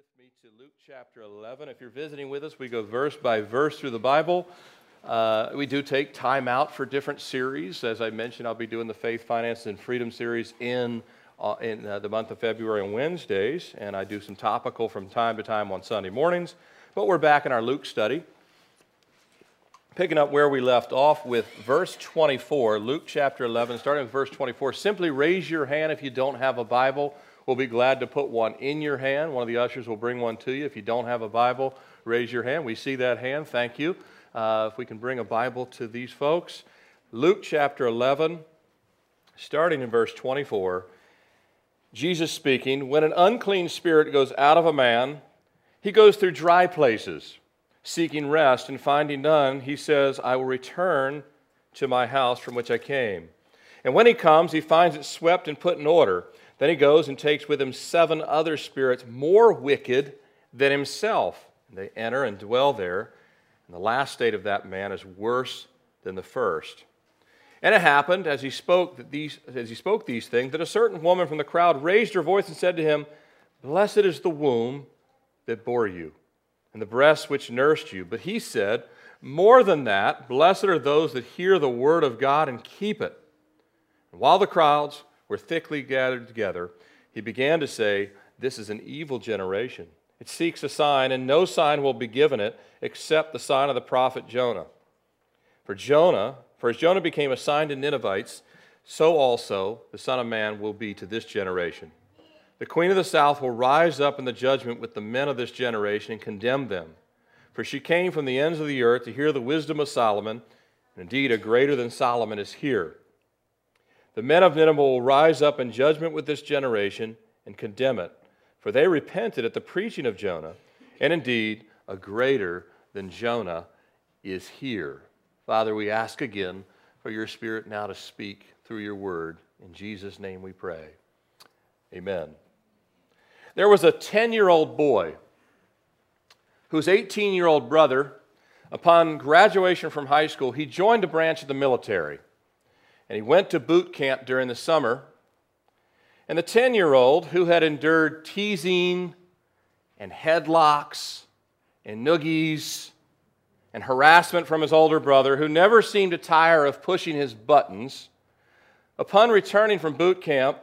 with me to Luke chapter 11. If you're visiting with us, we go verse by verse through the Bible. Uh, we do take time out for different series. As I mentioned, I'll be doing the Faith, Finance, and Freedom series in, uh, in uh, the month of February on Wednesdays, and I do some topical from time to time on Sunday mornings. But we're back in our Luke study, picking up where we left off with verse 24, Luke chapter 11, starting with verse 24. Simply raise your hand if you don't have a Bible We'll be glad to put one in your hand. One of the ushers will bring one to you. If you don't have a Bible, raise your hand. We see that hand. Thank you. Uh, if we can bring a Bible to these folks. Luke chapter 11, starting in verse 24. Jesus speaking, When an unclean spirit goes out of a man, he goes through dry places, seeking rest, and finding none, he says, I will return to my house from which I came. And when he comes, he finds it swept and put in order. Then he goes and takes with him seven other spirits more wicked than himself. And they enter and dwell there. And the last state of that man is worse than the first. And it happened as he spoke that these as he spoke these things that a certain woman from the crowd raised her voice and said to him, Blessed is the womb that bore you, and the breasts which nursed you. But he said, More than that, blessed are those that hear the word of God and keep it. And while the crowds were thickly gathered together, he began to say, This is an evil generation. It seeks a sign, and no sign will be given it except the sign of the prophet Jonah. For Jonah, for as Jonah became a sign to Ninevites, so also the Son of Man will be to this generation. The queen of the south will rise up in the judgment with the men of this generation and condemn them. For she came from the ends of the earth to hear the wisdom of Solomon, and indeed a greater than Solomon is here. The men of Nineveh will rise up in judgment with this generation and condemn it, for they repented at the preaching of Jonah, and indeed, a greater than Jonah is here. Father, we ask again for your Spirit now to speak through your word. In Jesus' name we pray. Amen. There was a 10 year old boy whose 18 year old brother, upon graduation from high school, he joined a branch of the military and he went to boot camp during the summer. And the 10 year old, who had endured teasing and headlocks and noogies and harassment from his older brother, who never seemed to tire of pushing his buttons, upon returning from boot camp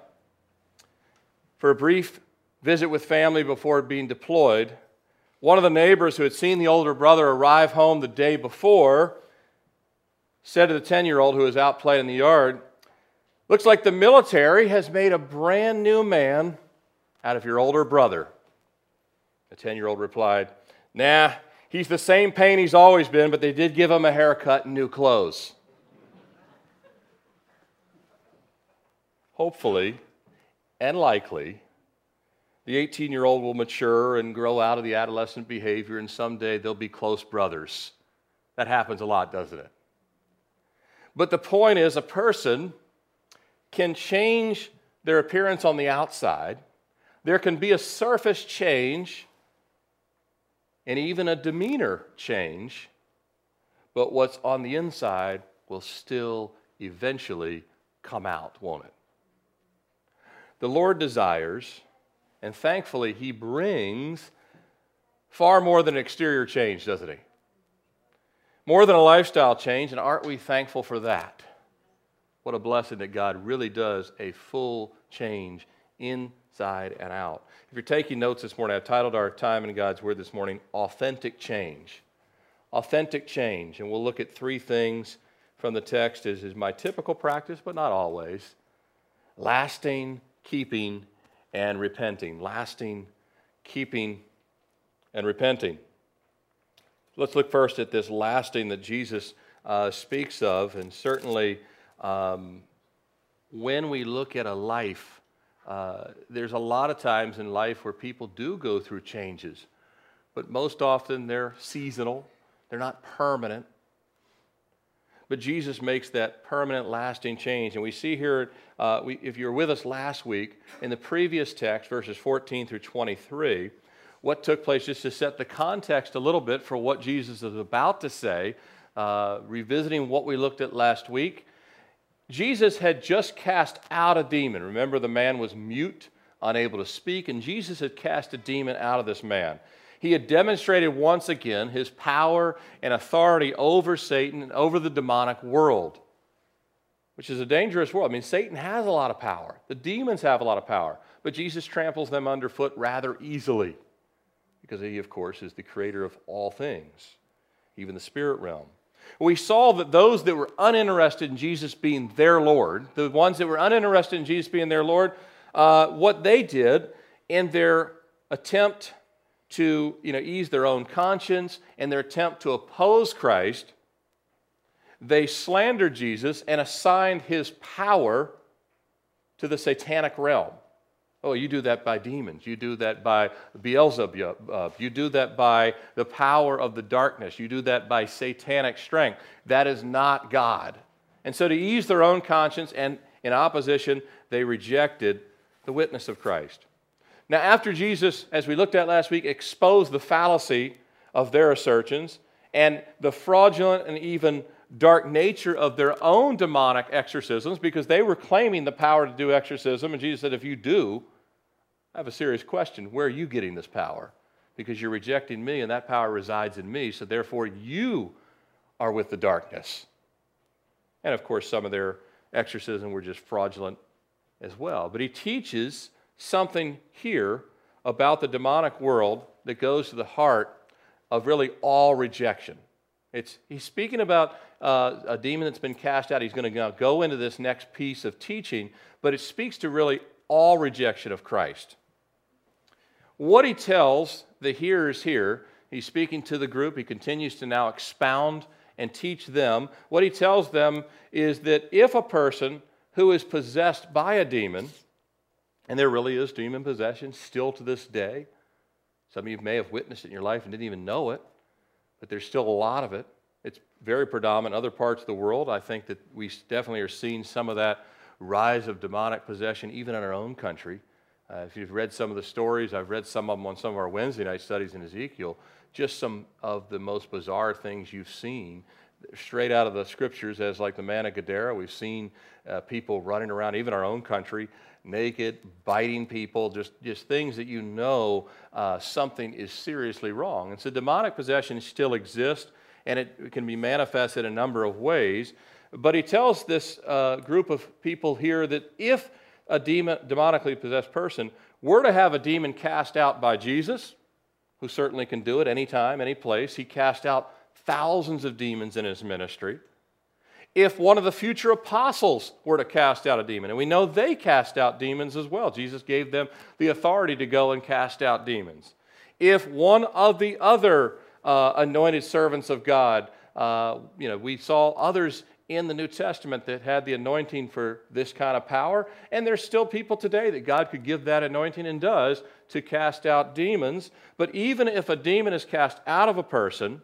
for a brief visit with family before being deployed, one of the neighbors who had seen the older brother arrive home the day before said to the 10 year old who was out playing in the yard, Looks like the military has made a brand new man out of your older brother. The 10 year old replied, Nah, he's the same pain he's always been, but they did give him a haircut and new clothes. Hopefully and likely, the 18 year old will mature and grow out of the adolescent behavior, and someday they'll be close brothers. That happens a lot, doesn't it? But the point is, a person can change their appearance on the outside. There can be a surface change and even a demeanor change, but what's on the inside will still eventually come out, won't it? The Lord desires, and thankfully, He brings far more than exterior change, doesn't He? More than a lifestyle change, and aren't we thankful for that? What a blessing that God really does a full change inside and out. If you're taking notes this morning, I've titled our time in God's Word this morning, Authentic Change. Authentic change. And we'll look at three things from the text as is my typical practice, but not always. Lasting, keeping, and repenting. Lasting, keeping, and repenting. Let's look first at this lasting that Jesus uh, speaks of, and certainly um, when we look at a life, uh, there's a lot of times in life where people do go through changes, but most often they're seasonal, they're not permanent. But Jesus makes that permanent, lasting change. And we see here, uh, we, if you were with us last week, in the previous text, verses 14 through 23, what took place, just to set the context a little bit for what Jesus is about to say, uh, revisiting what we looked at last week. Jesus had just cast out a demon. Remember, the man was mute unable to speak, and Jesus had cast a demon out of this man. He had demonstrated once again his power and authority over Satan and over the demonic world, which is a dangerous world. I mean, Satan has a lot of power, the demons have a lot of power, but Jesus tramples them underfoot rather easily because he, of course, is the creator of all things, even the spirit realm. We saw that those that were uninterested in Jesus being their Lord, the ones that were uninterested in Jesus being their Lord, uh, what they did in their attempt to you know, ease their own conscience and their attempt to oppose Christ, they slandered Jesus and assigned his power to the satanic realm. Oh, you do that by demons. You do that by Beelzebub. You do that by the power of the darkness. You do that by satanic strength. That is not God. And so, to ease their own conscience and in opposition, they rejected the witness of Christ. Now, after Jesus, as we looked at last week, exposed the fallacy of their assertions and the fraudulent and even dark nature of their own demonic exorcisms, because they were claiming the power to do exorcism, and Jesus said, If you do, I have a serious question. Where are you getting this power? Because you're rejecting me, and that power resides in me, so therefore you are with the darkness. And of course, some of their exorcism were just fraudulent as well. But he teaches something here about the demonic world that goes to the heart of really all rejection. It's, he's speaking about uh, a demon that's been cast out. He's going to go into this next piece of teaching, but it speaks to really all rejection of Christ. What he tells the hearers here, he's speaking to the group, he continues to now expound and teach them. What he tells them is that if a person who is possessed by a demon, and there really is demon possession still to this day. Some of you may have witnessed it in your life and didn't even know it, but there's still a lot of it. It's very predominant in other parts of the world. I think that we definitely are seeing some of that rise of demonic possession even in our own country. Uh, if you've read some of the stories, I've read some of them on some of our Wednesday night studies in Ezekiel, just some of the most bizarre things you've seen straight out of the scriptures as like the man of Gadara. We've seen uh, people running around, even our own country, naked, biting people, just, just things that you know uh, something is seriously wrong. And so demonic possession still exists, and it can be manifested in a number of ways. But he tells this uh, group of people here that if a demon, demonically possessed person were to have a demon cast out by Jesus, who certainly can do it anytime, any place, he cast out thousands of demons in his ministry. If one of the future apostles were to cast out a demon, and we know they cast out demons as well, Jesus gave them the authority to go and cast out demons. If one of the other uh, anointed servants of God, uh, you know, we saw others in the New Testament that had the anointing for this kind of power, and there's still people today that God could give that anointing and does to cast out demons. But even if a demon is cast out of a person,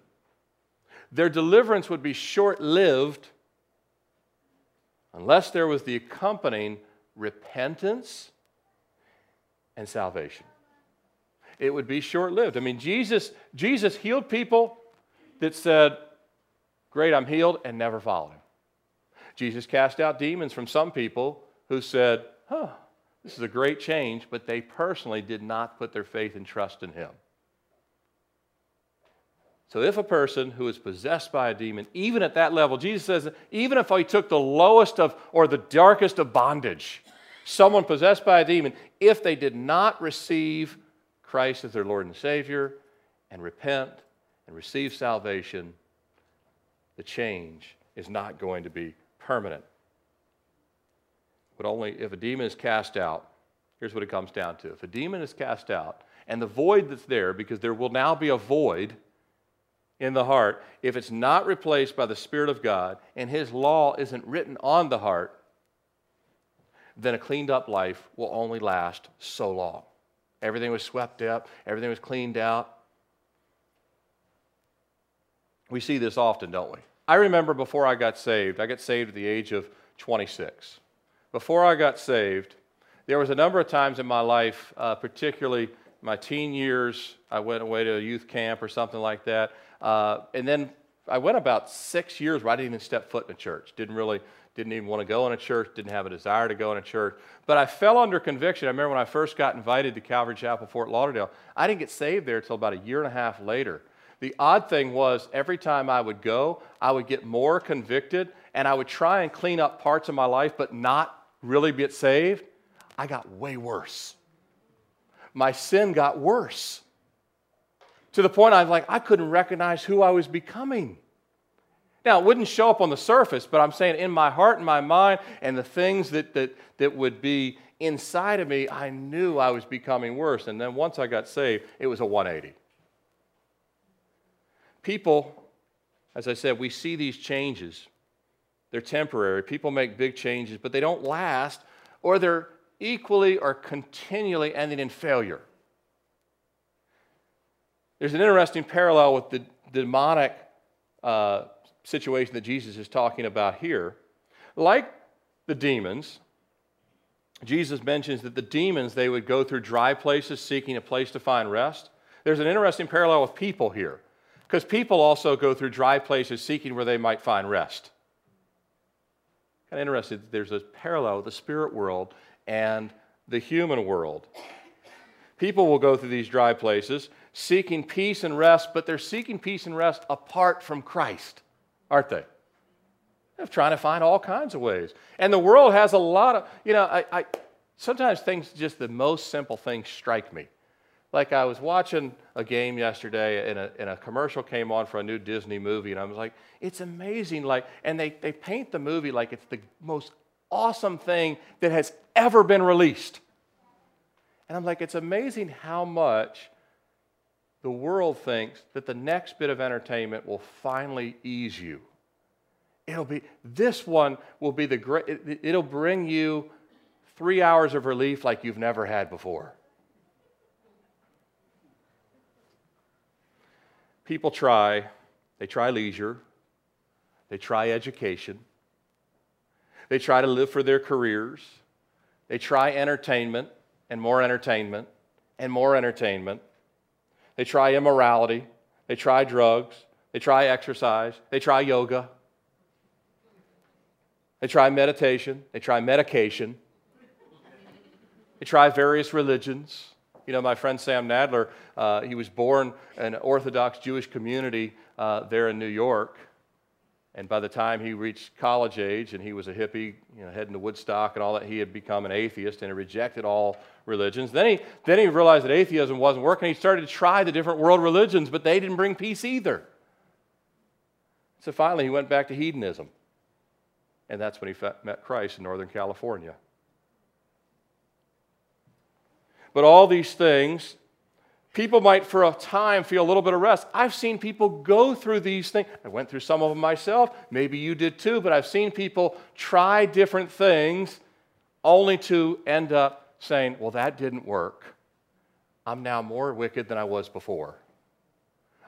their deliverance would be short lived unless there was the accompanying repentance and salvation. It would be short lived. I mean, Jesus, Jesus healed people that said, Great, I'm healed, and never followed him. Jesus cast out demons from some people who said, Huh, this is a great change, but they personally did not put their faith and trust in him. So, if a person who is possessed by a demon, even at that level, Jesus says, even if he took the lowest of or the darkest of bondage, someone possessed by a demon, if they did not receive Christ as their Lord and Savior and repent and receive salvation, the change is not going to be permanent. But only if a demon is cast out, here's what it comes down to. If a demon is cast out, and the void that's there, because there will now be a void in the heart, if it's not replaced by the Spirit of God and His law isn't written on the heart, then a cleaned up life will only last so long. Everything was swept up, everything was cleaned out. We see this often, don't we? I remember before I got saved, I got saved at the age of 26. Before I got saved, there was a number of times in my life, uh, particularly my teen years, I went away to a youth camp or something like that. Uh, and then I went about six years where I didn't even step foot in a church. Didn't really didn't even want to go in a church, didn't have a desire to go in a church. But I fell under conviction. I remember when I first got invited to Calvary Chapel, Fort Lauderdale, I didn't get saved there until about a year and a half later. The odd thing was, every time I would go, I would get more convicted and I would try and clean up parts of my life, but not really get saved. I got way worse. My sin got worse to the point I was like, I couldn't recognize who I was becoming. Now, it wouldn't show up on the surface, but I'm saying in my heart and my mind and the things that, that, that would be inside of me, I knew I was becoming worse. And then once I got saved, it was a 180. People, as I said, we see these changes. They're temporary. People make big changes, but they don't last, or they're equally or continually ending in failure. There's an interesting parallel with the demonic uh, situation that Jesus is talking about here. Like the demons, Jesus mentions that the demons, they would go through dry places seeking a place to find rest. There's an interesting parallel with people here, because people also go through dry places seeking where they might find rest. Kind of interesting there's a parallel with the spirit world and the human world. People will go through these dry places seeking peace and rest, but they're seeking peace and rest apart from Christ aren't they? They're trying to find all kinds of ways. And the world has a lot of, you know, I, I sometimes things, just the most simple things strike me. Like I was watching a game yesterday and a, and a commercial came on for a new Disney movie, and I was like, it's amazing. Like, and they, they paint the movie like it's the most awesome thing that has ever been released. And I'm like, it's amazing how much the world thinks that the next bit of entertainment will finally ease you. It'll be, this one will be the great, it, it'll bring you three hours of relief like you've never had before. People try, they try leisure, they try education, they try to live for their careers, they try entertainment and more entertainment and more entertainment. They try immorality. They try drugs. They try exercise. They try yoga. They try meditation. They try medication. They try various religions. You know, my friend Sam Nadler, uh, he was born in an Orthodox Jewish community uh, there in New York. And by the time he reached college age and he was a hippie, you know, heading to Woodstock and all that, he had become an atheist and he rejected all religions. Then he, then he realized that atheism wasn't working. He started to try the different world religions, but they didn't bring peace either. So finally, he went back to hedonism. And that's when he met Christ in Northern California. But all these things People might, for a time, feel a little bit of rest. I've seen people go through these things. I went through some of them myself. Maybe you did too, but I've seen people try different things only to end up saying, Well, that didn't work. I'm now more wicked than I was before.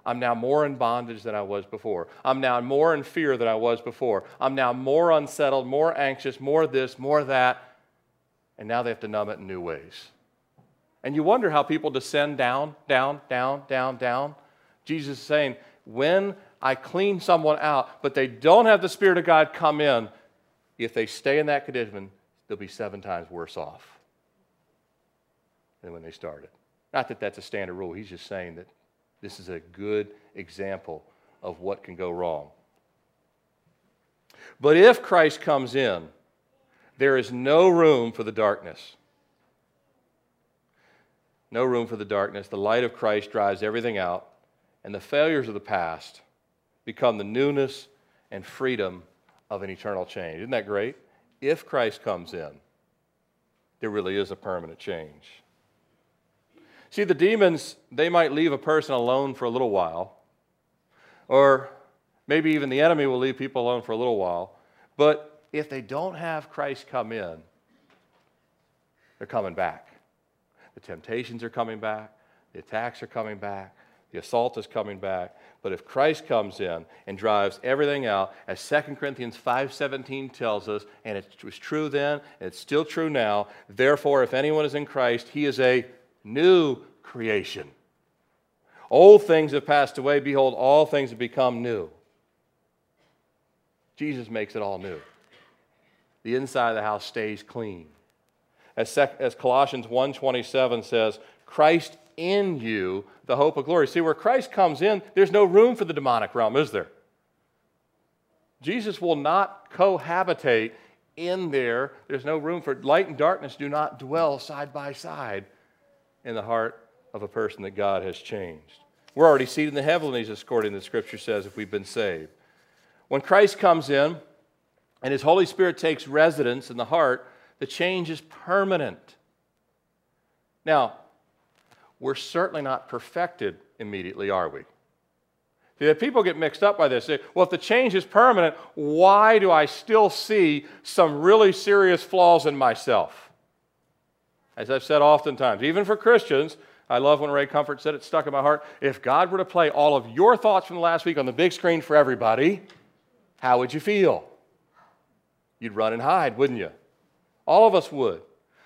I'm now more in bondage than I was before. I'm now more in fear than I was before. I'm now more unsettled, more anxious, more this, more that. And now they have to numb it in new ways. And you wonder how people descend down, down, down, down, down. Jesus is saying, when I clean someone out, but they don't have the Spirit of God come in, if they stay in that condition, they'll be seven times worse off than when they started. Not that that's a standard rule. He's just saying that this is a good example of what can go wrong. But if Christ comes in, there is no room for the darkness no room for the darkness. The light of Christ drives everything out, and the failures of the past become the newness and freedom of an eternal change. Isn't that great? If Christ comes in, there really is a permanent change. See, the demons, they might leave a person alone for a little while, or maybe even the enemy will leave people alone for a little while. But if they don't have Christ come in, they're coming back. The temptations are coming back, the attacks are coming back, the assault is coming back. But if Christ comes in and drives everything out, as 2 Corinthians 5:17 tells us, and it was true then, and it's still true now, therefore if anyone is in Christ, he is a new creation. Old things have passed away, behold all things have become new. Jesus makes it all new. the inside of the house stays clean. As, sec- as Colossians 1.27 says, Christ in you, the hope of glory. See, where Christ comes in, there's no room for the demonic realm, is there? Jesus will not cohabitate in there. There's no room for light and darkness do not dwell side by side in the heart of a person that God has changed. We're already seated in the heavenlies, according to the scripture says, if we've been saved. When Christ comes in and his Holy Spirit takes residence in the heart, the change is permanent. Now, we're certainly not perfected immediately, are we? See, people get mixed up by this. well, if the change is permanent, why do I still see some really serious flaws in myself? As I've said oftentimes, even for Christians, I love when Ray Comfort said it stuck in my heart. If God were to play all of your thoughts from the last week on the big screen for everybody, how would you feel? You'd run and hide, wouldn't you? All of us would.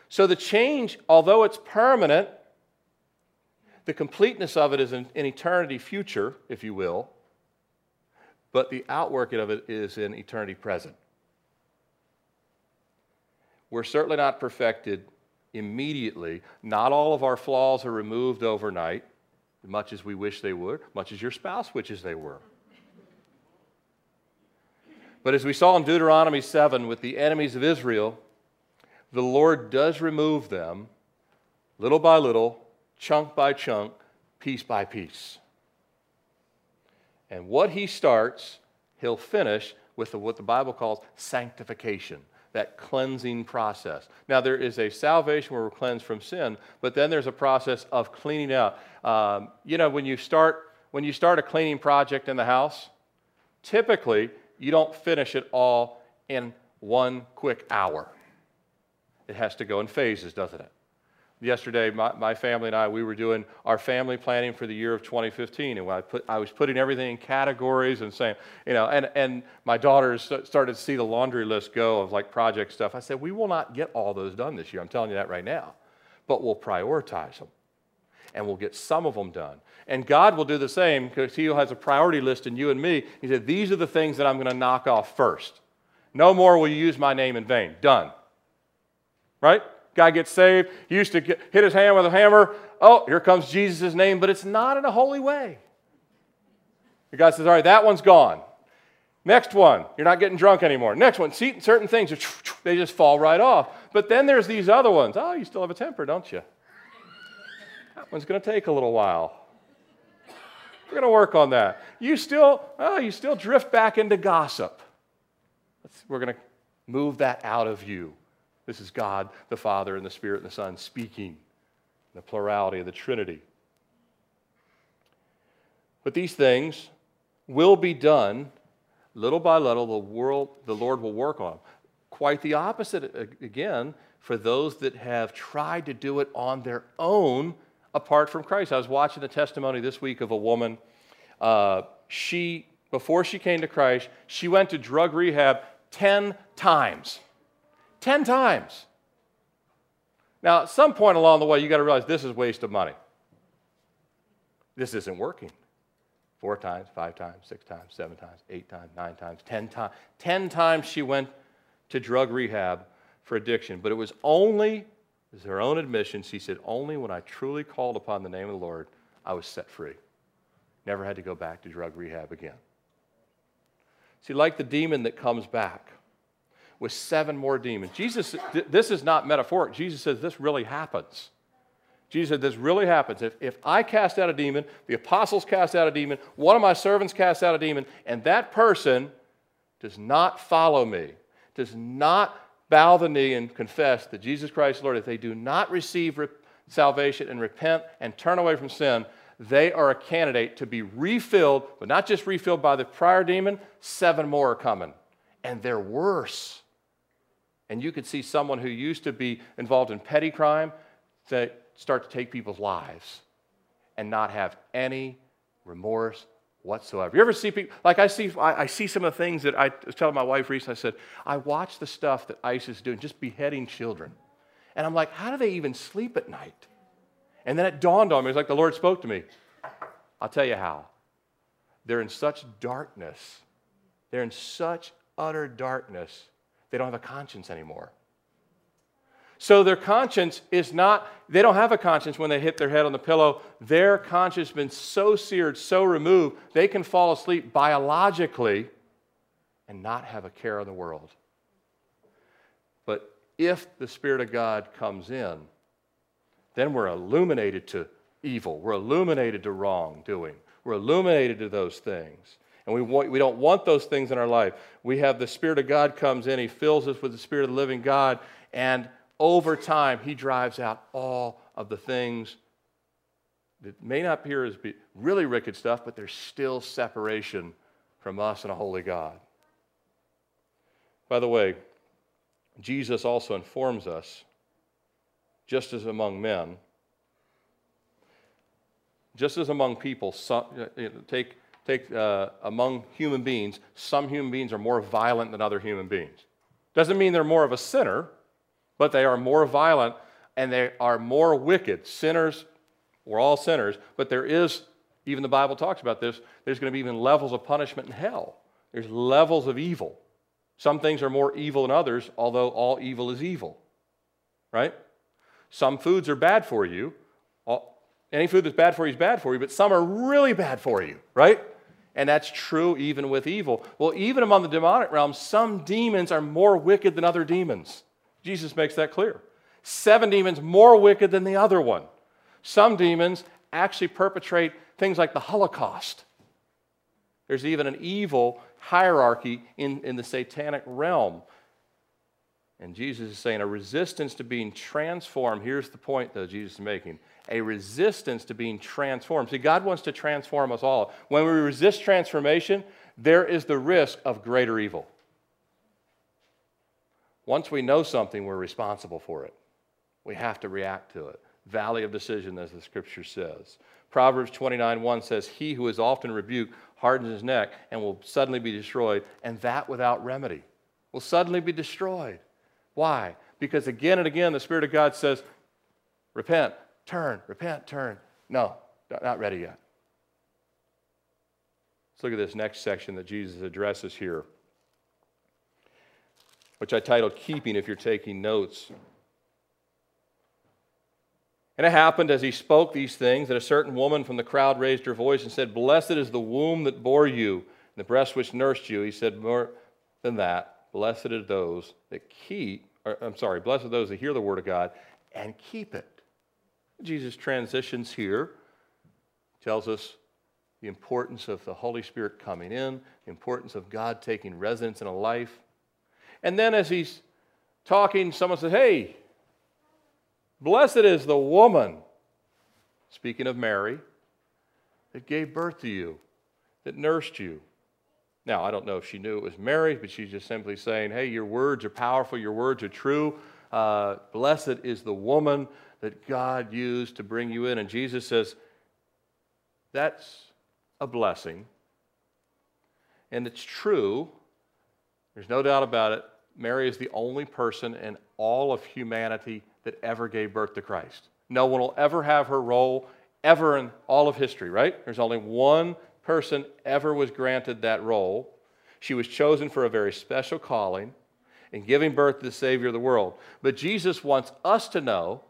So the change, although it's permanent, the completeness of it is an, an eternity future, if you will, but the outworking of it is in eternity present. We're certainly not perfected immediately. Not all of our flaws are removed overnight, much as we wish they would, much as your spouse wishes they were. But as we saw in Deuteronomy 7 with the enemies of Israel, the Lord does remove them little by little chunk by chunk, piece by piece. And what he starts, he'll finish with what the Bible calls sanctification, that cleansing process. Now, there is a salvation where we're cleansed from sin, but then there's a process of cleaning out. Um, you know, when you start when you start a cleaning project in the house, typically you don't finish it all in one quick hour. It has to go in phases, doesn't it? yesterday, my, my, family and I, we were doing our family planning for the year of 2015. And I, put, I was putting everything in categories and saying, you know, and, and my daughters started to see the laundry list go of like project stuff. I said, we will not get all those done this year. I'm telling you that right now. But we'll prioritize them and we'll get some of them done. And God will do the same because He has a priority list in you and me. He said, These are the things that I'm going to knock off first. No more will you use my name in vain. Done. Right? Guy gets saved. He used to get, hit his hand with a hammer. Oh, here comes Jesus' name, but it's not in a holy way. The guy says, All right, that one's gone. Next one, you're not getting drunk anymore. Next one, see, certain things, they just fall right off. But then there's these other ones. Oh, you still have a temper, don't you? That one's going to take a little while. We're going to work on that. You still, oh, you still drift back into gossip. we're going to move that out of you. This is God, the Father, and the Spirit, and the Son speaking, the plurality of the Trinity. But these things will be done little by little. The world, the Lord will work on. Quite the opposite again for those that have tried to do it on their own apart from Christ. I was watching the testimony this week of a woman. Uh, she before she came to Christ, she went to drug rehab ten times. 10 times. Now, at some point along the way, you got to realize this is waste of money. This isn't working. Four times, five times, six times, seven times, eight times, nine times, ten times. Ten times she went to drug rehab for addiction. But it was only, as her own admission, she said, only when I truly called upon the name of the Lord, I was set free. Never had to go back to drug rehab again. See, like the demon that comes back, with seven more demons. Jesus, this is not metaphoric. Jesus says this really happens. Jesus said, This really happens. If, if I cast out a demon, the apostles cast out a demon, one of my servants cast out a demon, and that person does not follow me, does not bow the knee and confess that Jesus Christ is Lord, if they do not receive re- salvation and repent and turn away from sin, they are a candidate to be refilled, but not just refilled by the prior demon, seven more are coming. And they're worse. And you could see someone who used to be involved in petty crime start to take people's lives and not have any remorse whatsoever. You ever see people, like I see, I, I, see some of the things that I was telling my wife recently, I said, I watch the stuff that ISIS is doing, just beheading children. And I'm like, how do they even sleep at night? And then it dawned on me, it's like the Lord spoke to me. I'll tell you how. They're in such darkness. They're in such utter darkness They don't have a conscience anymore. So their conscience is not, they don't have a conscience when they hit their head on the pillow. Their conscience has been so seared, so removed, they can fall asleep biologically and not have a care in the world. But if the Spirit of God comes in, then we're illuminated to evil. We're illuminated to wrongdoing. We're illuminated to those things. And we, want, we don't want those things in our life. We have the Spirit of God comes in, He fills us with the Spirit of the living God, and over time, He drives out all of the things that may not appear as really wicked stuff, but there's still separation from us and a holy God. By the way, Jesus also informs us, just as among men, just as among people, some, uh, take, take uh, among human beings, some human beings are more violent than other human beings. Doesn't mean they're more of a sinner, but they are more violent and they are more wicked. Sinners, we're all sinners, but there is, even the Bible talks about this, there's going to be even levels of punishment in hell. There's levels of evil. Some things are more evil than others, although all evil is evil. Right? Some foods are bad for you. Any food that's bad for you is bad for you, but some are really bad for you, right? And that's true even with evil. Well, even among the demonic realm, some demons are more wicked than other demons. Jesus makes that clear. Seven demons more wicked than the other one. Some demons actually perpetrate things like the Holocaust. There's even an evil hierarchy in, in the satanic realm. And Jesus is saying a resistance to being transformed. Here's the point, though, Jesus is making a resistance to being transformed. See, God wants to transform us all. When we resist transformation, there is the risk of greater evil. Once we know something, we're responsible for it. We have to react to it. Valley of decision, as the scripture says. Proverbs 29 1 says, He who is often rebuked hardens his neck and will suddenly be destroyed, and that without remedy. Will suddenly be destroyed. Why? Because again and again, the Spirit of God says, Repent, turn, repent, turn. No, not ready yet. Let's look at this next section that Jesus addresses here which I titled Keeping if you're taking notes. And it happened as he spoke these things that a certain woman from the crowd raised her voice and said, Blessed is the womb that bore you, and the breast which nursed you. He said, More than that, blessed are those that keep, or, I'm sorry, blessed are those that hear the word of God and keep it. Jesus transitions here, tells us the importance of the Holy Spirit coming in, the importance of God taking residence in a life. And then as he's talking, someone says, Hey, blessed is the woman, speaking of Mary, that gave birth to you, that nursed you. Now, I don't know if she knew it was Mary, but she's just simply saying, Hey, your words are powerful, your words are true. Uh, blessed is the woman that God used to bring you in. And Jesus says, That's a blessing. And it's true there's no doubt about it. Mary is the only person in all of humanity that ever gave birth to Christ. No one will ever have her role ever in all of history, right? There's only one person ever was granted that role. She was chosen for a very special calling in giving birth to the Savior of the world. But Jesus wants us to know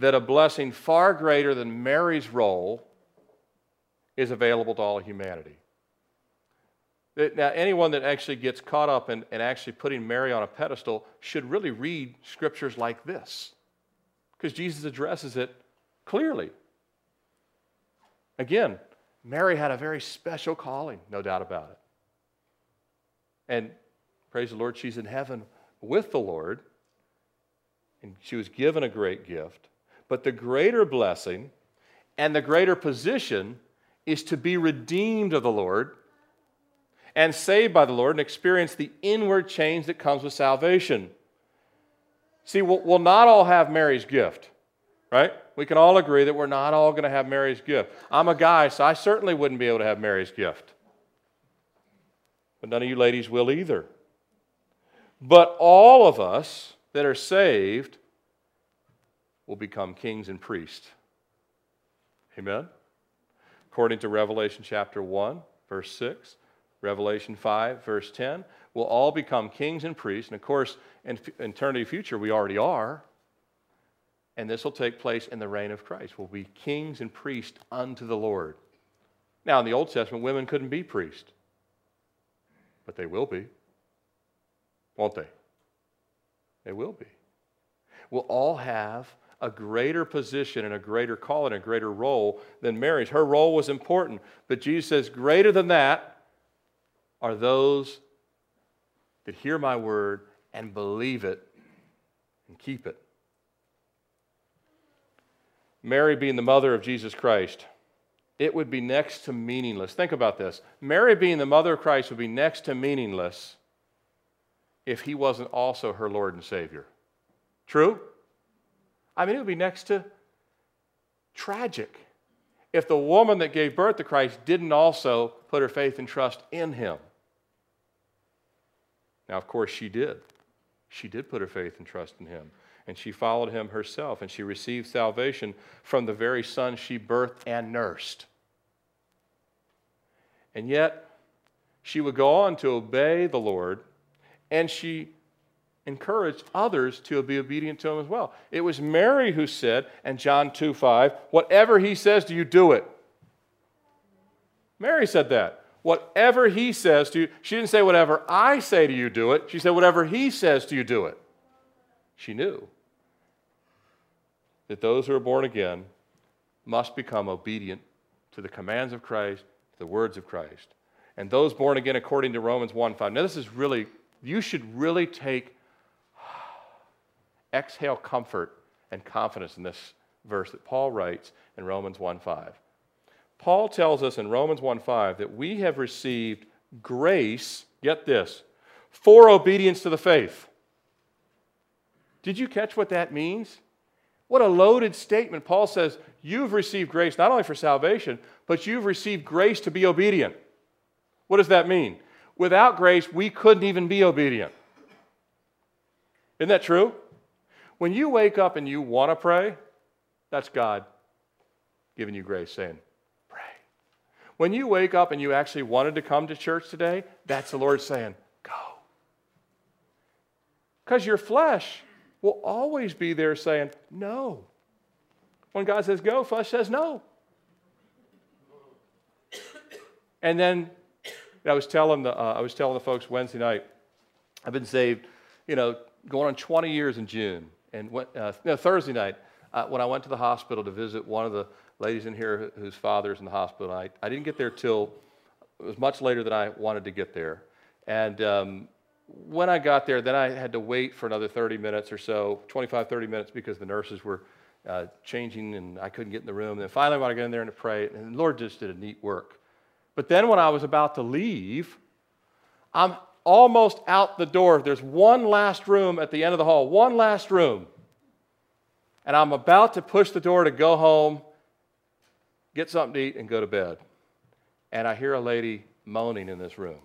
that a blessing far greater than Mary's role is available to all humanity. Now, anyone that actually gets caught up in, in actually putting Mary on a pedestal should really read scriptures like this because Jesus addresses it clearly. Again, Mary had a very special calling, no doubt about it. And praise the Lord, she's in heaven with the Lord, and she was given a great gift. But the greater blessing and the greater position is to be redeemed of the Lord and saved by the Lord and experience the inward change that comes with salvation. See, we'll, we'll not all have Mary's gift, right? We can all agree that we're not all going to have Mary's gift. I'm a guy, so I certainly wouldn't be able to have Mary's gift. But none of you ladies will either. But all of us that are saved will become kings and priests. Amen? According to Revelation chapter 1, verse 6 Revelation 5, verse 10, we'll all become kings and priests. And of course, in eternity future, we already are. And this will take place in the reign of Christ. We'll be kings and priests unto the Lord. Now, in the Old Testament, women couldn't be priests, but they will be, won't they? They will be. We'll all have a greater position and a greater call and a greater role than Mary's. Her role was important, but Jesus says, greater than that are those that hear my word and believe it and keep it. Mary being the mother of Jesus Christ, it would be next to meaningless. Think about this. Mary being the mother of Christ would be next to meaningless if he wasn't also her Lord and Savior. True? I mean, it would be next to tragic if the woman that gave birth to Christ didn't also put her faith and trust in him. Now, of course, she did. She did put her faith and trust in him. And she followed him herself, and she received salvation from the very son she birthed and nursed. And yet, she would go on to obey the Lord, and she encouraged others to be obedient to him as well. It was Mary who said, and John 2 5, whatever he says to you, do it. Mary said that. Whatever he says to you, she didn't say, whatever I say to you, do it. She said, whatever he says to you, do it. She knew that those who are born again must become obedient to the commands of Christ, to the words of Christ. And those born again according to Romans 1 5. Now, this is really, you should really take, exhale comfort and confidence in this verse that Paul writes in Romans 1 5. Paul tells us in Romans 1:5 that we have received grace, get this, for obedience to the faith. Did you catch what that means? What a loaded statement. Paul says, You've received grace not only for salvation, but you've received grace to be obedient. What does that mean? Without grace, we couldn't even be obedient. Isn't that true? When you wake up and you want to pray, that's God giving you grace, saying, pray. when you wake up and you actually wanted to come to church today, that's the Lord saying, Go. Because your flesh will always be there saying, No. When God says go, flesh says no. And then I was telling the, uh, I was telling the folks Wednesday night, I've been saved, you know, going on 20 years in June. And went, uh, no, Thursday night, uh, when I went to the hospital to visit one of the ladies in here whose father's in the hospital. I, I didn't get there till it was much later than I wanted to get there. And um, when I got there, then I had to wait for another 30 minutes or so, 25, 30 minutes, because the nurses were uh, changing and I couldn't get in the room. And then finally, when I got in there and to pray, and the Lord just did a neat work. But then when I was about to leave, I'm almost out the door. There's one last room at the end of the hall, one last room. And I'm about to push the door to go home get something to eat, and go to bed. And I hear a lady moaning in this room.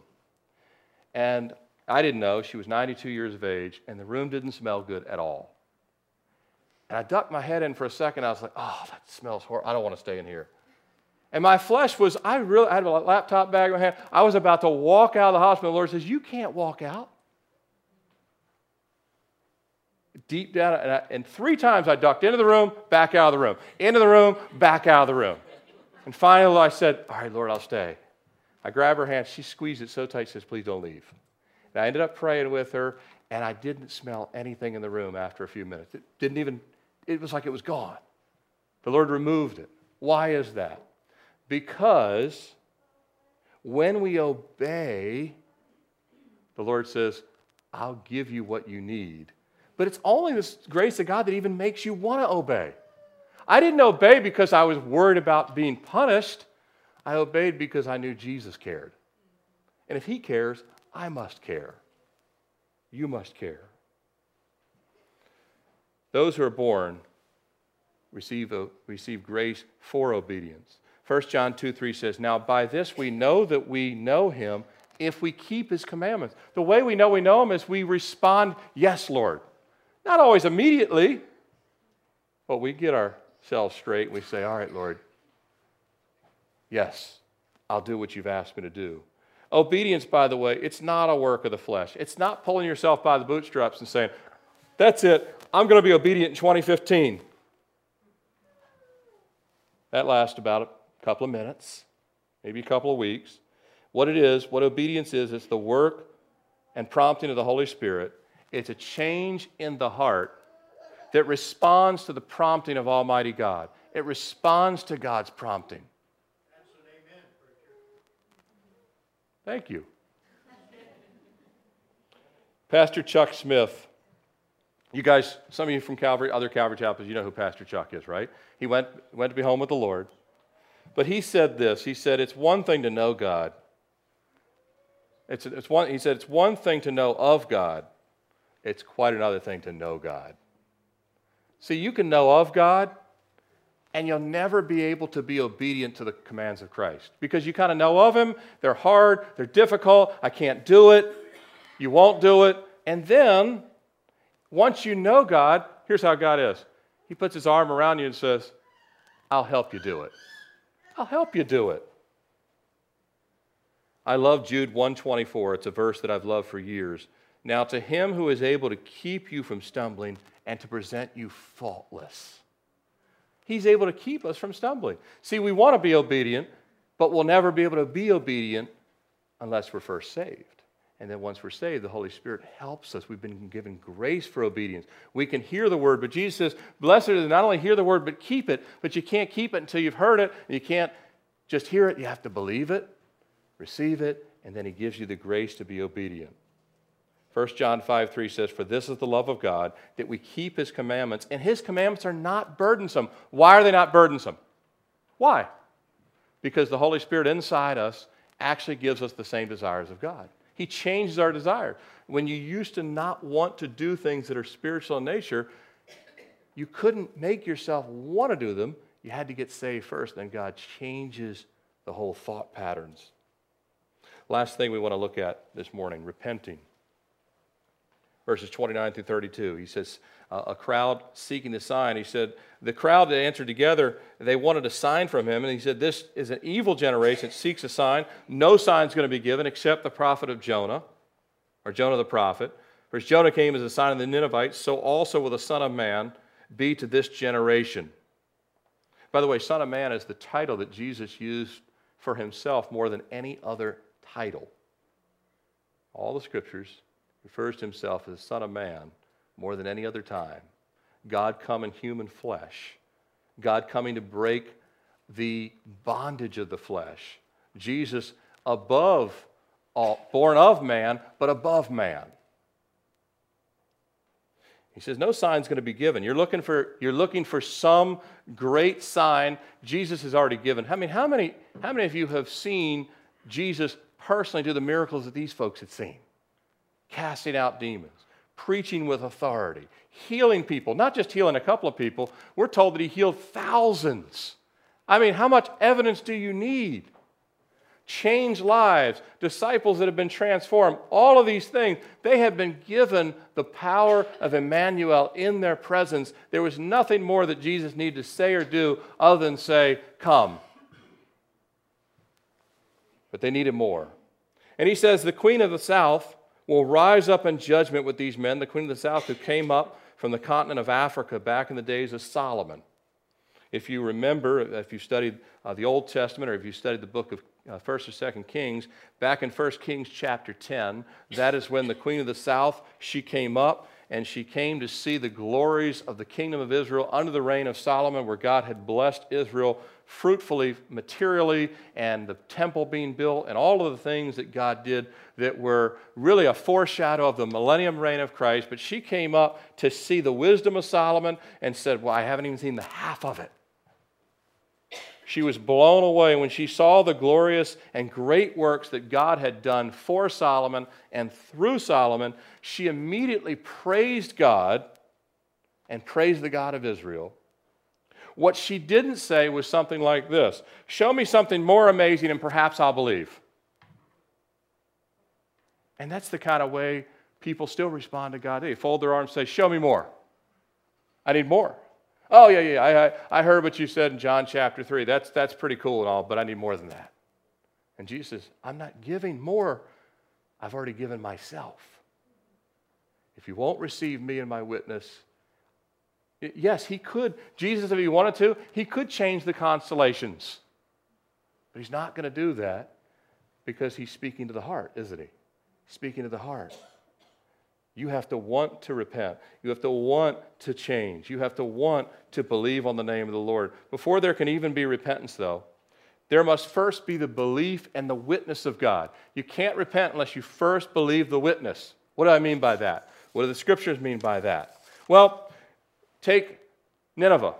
And I didn't know. She was 92 years of age, and the room didn't smell good at all. And I ducked my head in for a second. I was like, oh, that smells horrible. I don't want to stay in here. And my flesh was, I really I had a laptop bag in my hand. I was about to walk out of the hospital. The Lord says, You can't walk out. Deep down, and, I, and three times I ducked into the room, back out of the room, into the room, back out of the room. And finally, I said, All right, Lord, I'll stay. I grab her hand. She squeezed it so tight, she says, Please don't leave. And I ended up praying with her, and I didn't smell anything in the room after a few minutes. It didn't even, it was like it was gone. The Lord removed it. Why is that? Because when we obey, the Lord says, I'll give you what you need. But it's only this grace of God that even makes you want to obey. I didn't obey because I was worried about being punished. I obeyed because I knew Jesus cared. And if he cares, I must care. You must care. Those who are born receive, a, receive grace for obedience. 1 John 2 3 says, Now by this we know that we know him if we keep his commandments. The way we know we know him is we respond, Yes, Lord. Not always immediately, but we get ourselves straight and we say, All right, Lord, yes, I'll do what you've asked me to do. Obedience, by the way, it's not a work of the flesh. It's not pulling yourself by the bootstraps and saying, That's it, I'm going to be obedient in 2015. That lasts about couple of minutes, maybe a couple of weeks. What it is, what obedience is, it's the work and prompting of the Holy Spirit. It's a change in the heart that responds to the prompting of Almighty God. It responds to God's prompting. Thank you. Pastor Chuck Smith. You guys, some of you from Calvary, other Calvary chapels, you know who Pastor Chuck is, right? He went, went to be home with the Lord. But he said this He said, It's one thing to know God. It's, it's one, he said, It's one thing to know of God, it's quite another thing to know God. See, you can know of God, and you'll never be able to be obedient to the commands of Christ because you kind of know of Him. They're hard, they're difficult. I can't do it. You won't do it. And then, once you know God, here's how God is He puts His arm around you and says, I'll help you do it. I'll help you do it. I love Jude 124. It's a verse that I've loved for years. Now, to him who is able to keep you from stumbling and to present you faultless He's able to keep us from stumbling. See, we want to be obedient, but we'll never be able to be obedient unless we're first saved. And then once we're saved, the Holy Spirit helps us. We've been given grace for obedience. We can hear the word, but Jesus says, Blessed is not only hear the word, but keep it. But you can't keep it until you've heard it. You can't just hear it. You have to believe it, receive it, and then He gives you the grace to be obedient. 1 John 5 3 says, For this is the love of God, that we keep his commandments, and his commandments are not burdensome. Why are they not burdensome? Why? Because the Holy Spirit inside us actually gives us the same desires of God. He changes our desire. When you used to not want to do things that are spiritual in nature, you couldn't make yourself want to do them. You had to get saved first. Then God changes the whole thought patterns. Last thing we want to look at this morning repenting verses 29 through 32. He says, A crowd seeking the sign. He said, The crowd that answered together, they wanted a sign from him. And he said, This is an evil generation that seeks a sign. No sign is going to be given except the prophet of Jonah, or Jonah the prophet. For as Jonah came as a sign of the Ninevites, so also will the Son of Man be to this generation. By the way, Son of Man is the title that Jesus used for himself more than any other title. All the scriptures refers to himself as the Son of Man more than any other time. God come in human flesh, God coming to break the bondage of the flesh. Jesus above all, born of man, but above man. He says, no sign's going to be given. You're looking for, you're looking for some great sign Jesus has already given. I mean, how many, how many of you have seen Jesus personally do the miracles that these folks had seen? Casting out demons, preaching with authority, healing people, not just healing a couple of people. We're told that he healed thousands. I mean, how much evidence do you need? Change lives, disciples that have been transformed, all of these things, they have been given the power of Emmanuel in their presence. There was nothing more that Jesus needed to say or do other than say, Come. But they needed more. And he says, The queen of the south will rise up in judgment with these men, the queen of the south who came up from the continent of Africa back in the days of Solomon. If you remember, if you studied uh, the Old Testament or if you studied the book of uh, 1st or 2nd Kings, back in 1 Kings chapter 10, that is when the queen of the south, she came up and she came to see the glories of the kingdom of Israel under the reign of Solomon, where God had blessed Israel fruitfully, materially, and the temple being built, and all of the things that God did that were really a foreshadow of the millennium reign of Christ. But she came up to see the wisdom of Solomon and said, Well, I haven't even seen the half of it. She was blown away when she saw the glorious and great works that God had done for Solomon and through Solomon. She immediately praised God and praised the God of Israel. What she didn't say was something like this Show me something more amazing, and perhaps I'll believe. And that's the kind of way people still respond to God. They fold their arms and say, Show me more. I need more. Oh, yeah, yeah, I, I heard what you said in John chapter 3. That's, that's pretty cool and all, but I need more than that. And Jesus says, I'm not giving more. I've already given myself. If you won't receive me and my witness, yes, he could. Jesus, if he wanted to, he could change the constellations. But he's not going to do that because he's speaking to the heart, isn't he? Speaking to the heart. You have to want to repent. You have to want to change. You have to want to believe on the name of the Lord. Before there can even be repentance, though, there must first be the belief and the witness of God. You can't repent unless you first believe the witness. What do I mean by that? What do the scriptures mean by that? Well, take Nineveh.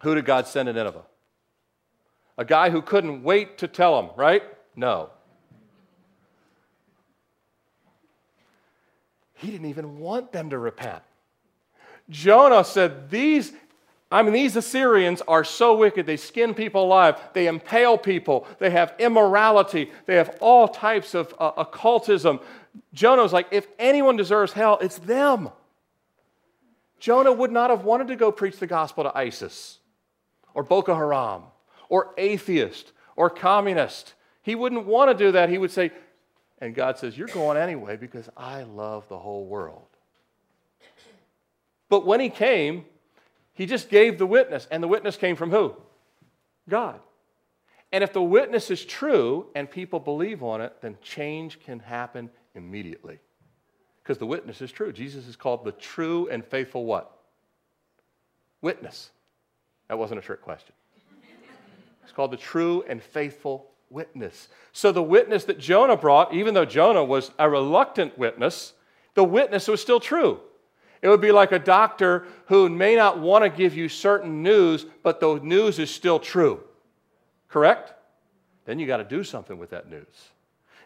Who did God send to Nineveh? A guy who couldn't wait to tell them, right? No. He didn't even want them to repent. Jonah said, These, I mean, these Assyrians are so wicked. They skin people alive, they impale people, they have immorality, they have all types of uh, occultism. Jonah was like, If anyone deserves hell, it's them. Jonah would not have wanted to go preach the gospel to ISIS or Boko Haram or atheist or communist. He wouldn't want to do that. He would say, and God says, You're going anyway because I love the whole world. But when he came, he just gave the witness, and the witness came from who? God. And if the witness is true and people believe on it, then change can happen immediately. Because the witness is true. Jesus is called the true and faithful what? Witness. That wasn't a trick question. It's called the true and faithful witness. So the witness that Jonah brought, even though Jonah was a reluctant witness, the witness was still true. It would be like a doctor who may not want to give you certain news, but the news is still true. Correct? Then you got to do something with that news.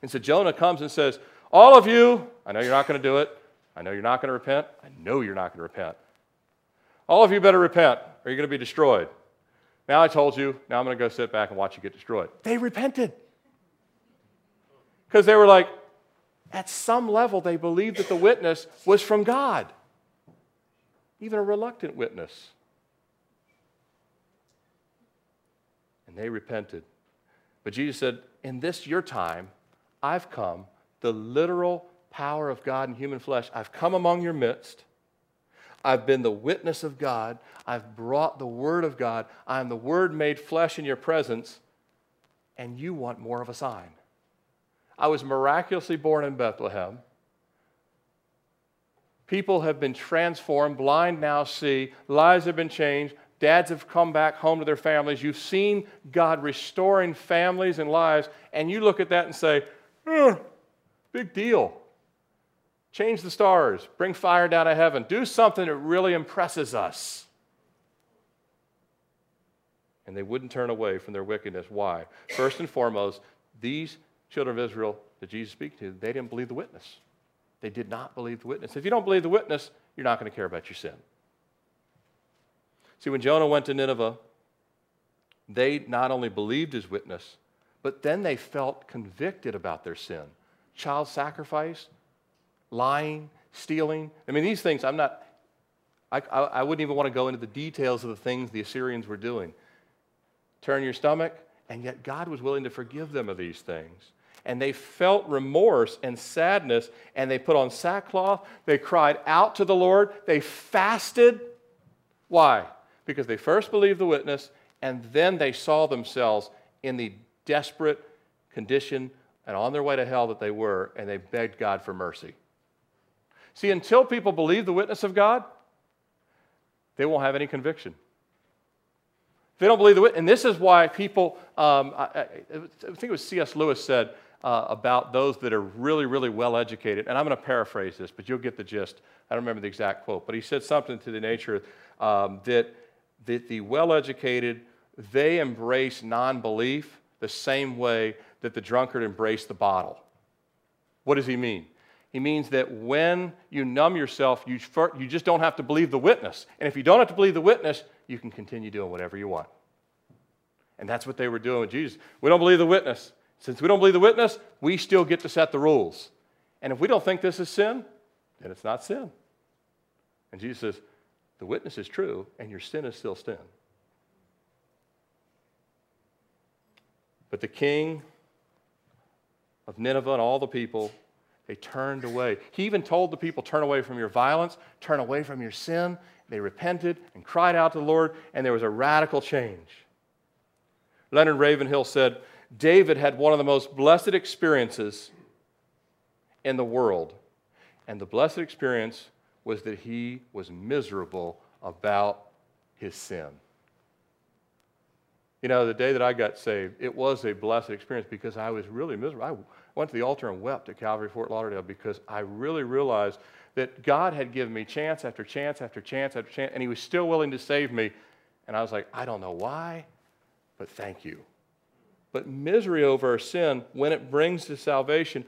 And so Jonah comes and says, All of you, I know you're not going to do it. I know you're not going to repent. I know you're not going to repent. All of you better repent, or you're going to be destroyed. Now I told you, now I'm going to go sit back and watch you get destroyed. They repented. Because they were like, at some level, they believed that the witness was from God, even a reluctant witness. And they repented. But Jesus said, In this your time, I've come, the literal power of God in human flesh, I've come among your midst. I've been the witness of God. I've brought the Word of God. I'm the Word made flesh in your presence, and you want more of a sign. I was miraculously born in Bethlehem. People have been transformed, blind now see, lives have been changed, dads have come back home to their families. You've seen God restoring families and lives, and you look at that and say, eh, big deal. Change the stars, bring fire down to heaven, do something that really impresses us. And they wouldn't turn away from their wickedness. Why? First and foremost, these children of Israel that Jesus speaks to, they didn't believe the witness. They did not believe the witness. If you don't believe the witness, you're not going to care about your sin. See, when Jonah went to Nineveh, they not only believed his witness, but then they felt convicted about their sin. Child sacrifice, lying, stealing. I mean, these things, I'm not, I, I, I wouldn't even want to go into the details of the things the Assyrians were doing. Turn your stomach, and yet God was willing to forgive them of these things. And they felt remorse and sadness, and they put on sackcloth. They cried out to the Lord. They fasted. Why? Because they first believed the witness, and then they saw themselves in the desperate condition and on their way to hell that they were, and they begged God for mercy. See, until people believe the witness of God, they won't have any conviction. They don't believe the witness, and this is why people, um, I, I, think it was C.S. Lewis said uh, about those that are really, really well educated, and I'm going to paraphrase this, but you'll get the gist. I don't remember the exact quote, but he said something to the nature um, that, that the well educated, they embrace non belief the same way that the drunkard embraced the bottle. What does he mean? He means that when you numb yourself, you, you just don't have to believe the witness. And if you don't have to believe the witness, you can continue doing whatever you want. And that's what they were doing with Jesus. We don't believe the witness. Since we don't believe the witness, we still get to set the rules. And if we don't think this is sin, then it's not sin. And Jesus says, the witness is true, and your sin is still sin. But the king of Nineveh and all the people, they turned away. He even told the people, Turn away from your violence, turn away from your sin. They repented and cried out to the Lord, and there was a radical change. Leonard Ravenhill said, David had one of the most blessed experiences in the world. And the blessed experience was that he was miserable about his sin. You know, the day that I got saved, it was a blessed experience because I was really miserable. I went to the altar and wept at Calvary Fort Lauderdale because I really realized that God had given me chance after chance after chance after chance, and He was still willing to save me. And I was like, I don't know why, but thank you. But misery over sin, when it brings to salvation,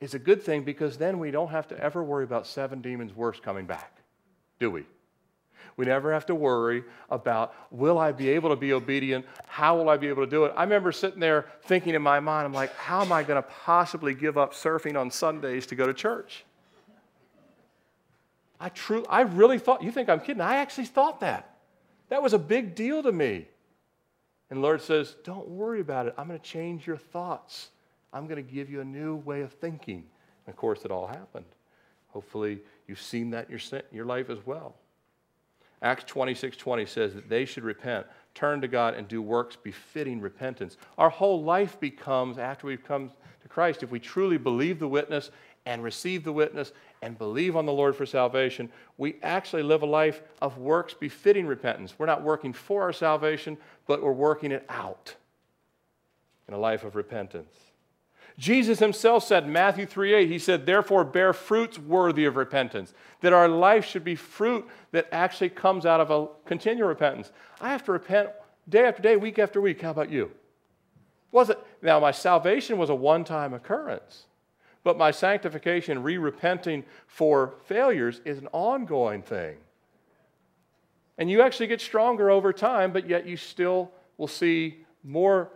is a good thing because then we don't have to ever worry about seven demons worse coming back, do we? We never have to worry about will I be able to be obedient? How will I be able to do it? I remember sitting there thinking in my mind, I'm like, how am I going to possibly give up surfing on Sundays to go to church? I true I really thought, you think I'm kidding? I actually thought that. That was a big deal to me. And the Lord says, Don't worry about it. I'm going to change your thoughts. I'm going to give you a new way of thinking. And of course, it all happened. Hopefully, you've seen that in your life as well. Acts 26 20 says that they should repent, turn to God, and do works befitting repentance. Our whole life becomes, after we've come to Christ, if we truly believe the witness and receive the witness and believe on the Lord for salvation, we actually live a life of works befitting repentance. We're not working for our salvation, but we're working it out in a life of repentance. Jesus himself said Matthew 3 8, he said, Therefore, bear fruits worthy of repentance. That our life should be fruit that actually comes out of a continual repentance. I have to repent day after day, week after week. How about you? Was it now my salvation was a one-time occurrence. But my sanctification, re repenting for failures, is an ongoing thing. And you actually get stronger over time, but yet you still will see more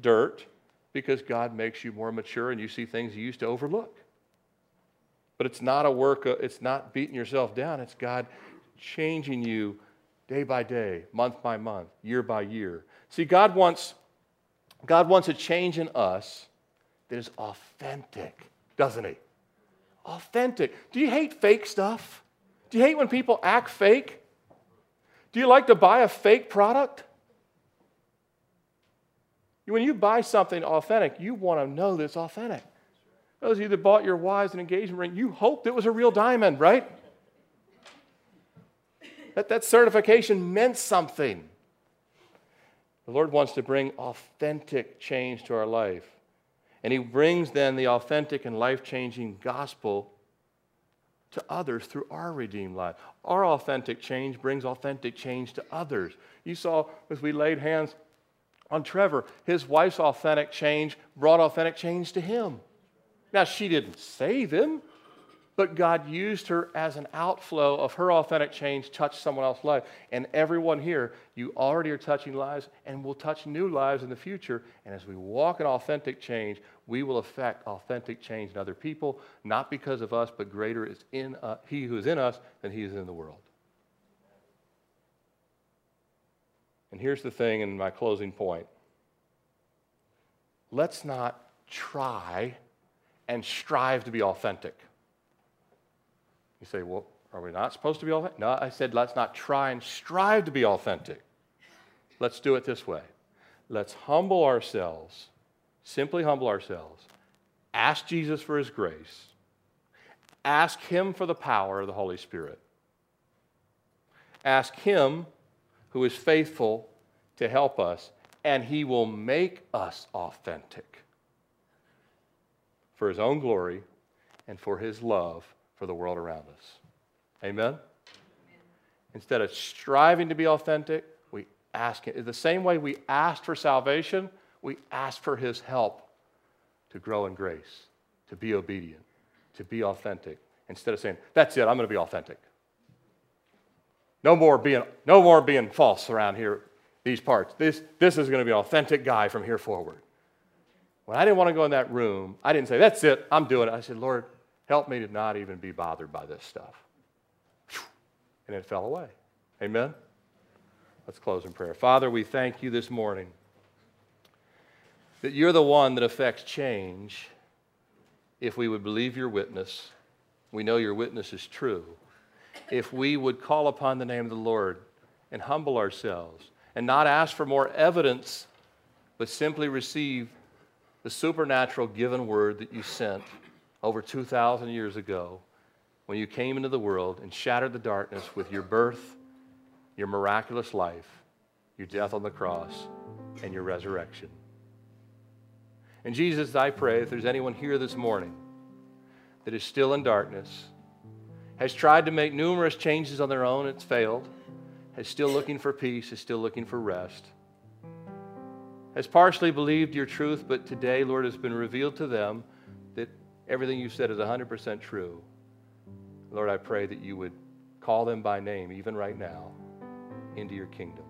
dirt because God makes you more mature and you see things you used to overlook. But it's not a work, it's not beating yourself down, it's God changing you day by day, month by month, year by year. See, God wants, God wants a change in us that is authentic doesn't he? Authentic. Do you hate fake stuff? Do you hate when people act fake? Do you like to buy a fake product? When you buy something authentic, you want to know that it's authentic. Those of you that bought your wives an engagement ring, you hoped it was a real diamond, right? That, that certification meant something. The Lord wants to bring authentic change to our life. And he brings then the authentic and life changing gospel to others through our redeemed life. Our authentic change brings authentic change to others. You saw as we laid hands on Trevor, his wife's authentic change brought authentic change to him. Now, she didn't save him, but God used her as an outflow of her authentic change, touched someone else's life. And everyone here, you already are touching lives and will touch new lives in the future. And as we walk in authentic change, we will affect authentic change in other people, not because of us, but greater is in uh, he who is in us than he is in the world. And here's the thing in my closing point. Let's not try and strive to be authentic. You say, well, are we not supposed to be authentic? No, I said let's not try and strive to be authentic. Let's do it this way. Let's humble ourselves, simply humble ourselves, ask Jesus for his grace, ask him for the power of the Holy Spirit, ask him who is faithful to help us, and he will make us authentic for his own glory and for his love for the world around us. Amen? Amen? Instead of striving to be authentic, we ask Him. The same way we asked for salvation, we ask for His help to grow in grace, to be obedient, to be authentic. Instead of saying, that's it, I'm going to be authentic. No more being, no more being false around here, these parts. This, this is going to be an authentic guy from here forward. When I didn't want to go in that room, I didn't say, that's it, I'm doing it. I said, Lord, Help me to not even be bothered by this stuff. And it fell away. Amen? Let's close in prayer. Father, we thank you this morning that you're the one that affects change if we would believe your witness. We know your witness is true. If we would call upon the name of the Lord and humble ourselves and not ask for more evidence, but simply receive the supernatural given word that you sent over 2,000 years ago when you came into the world and shattered the darkness with your birth, your miraculous life, your death on the cross, and your resurrection. And Jesus, I pray if there's anyone here this morning that is still in darkness, has tried to make numerous changes on their own, it's failed, is still looking for peace, is still looking for rest, has partially believed your truth, but today, Lord, has been revealed to them that everything you said is 100% true. Lord, I pray that you would call them by name, even right now, into your kingdom.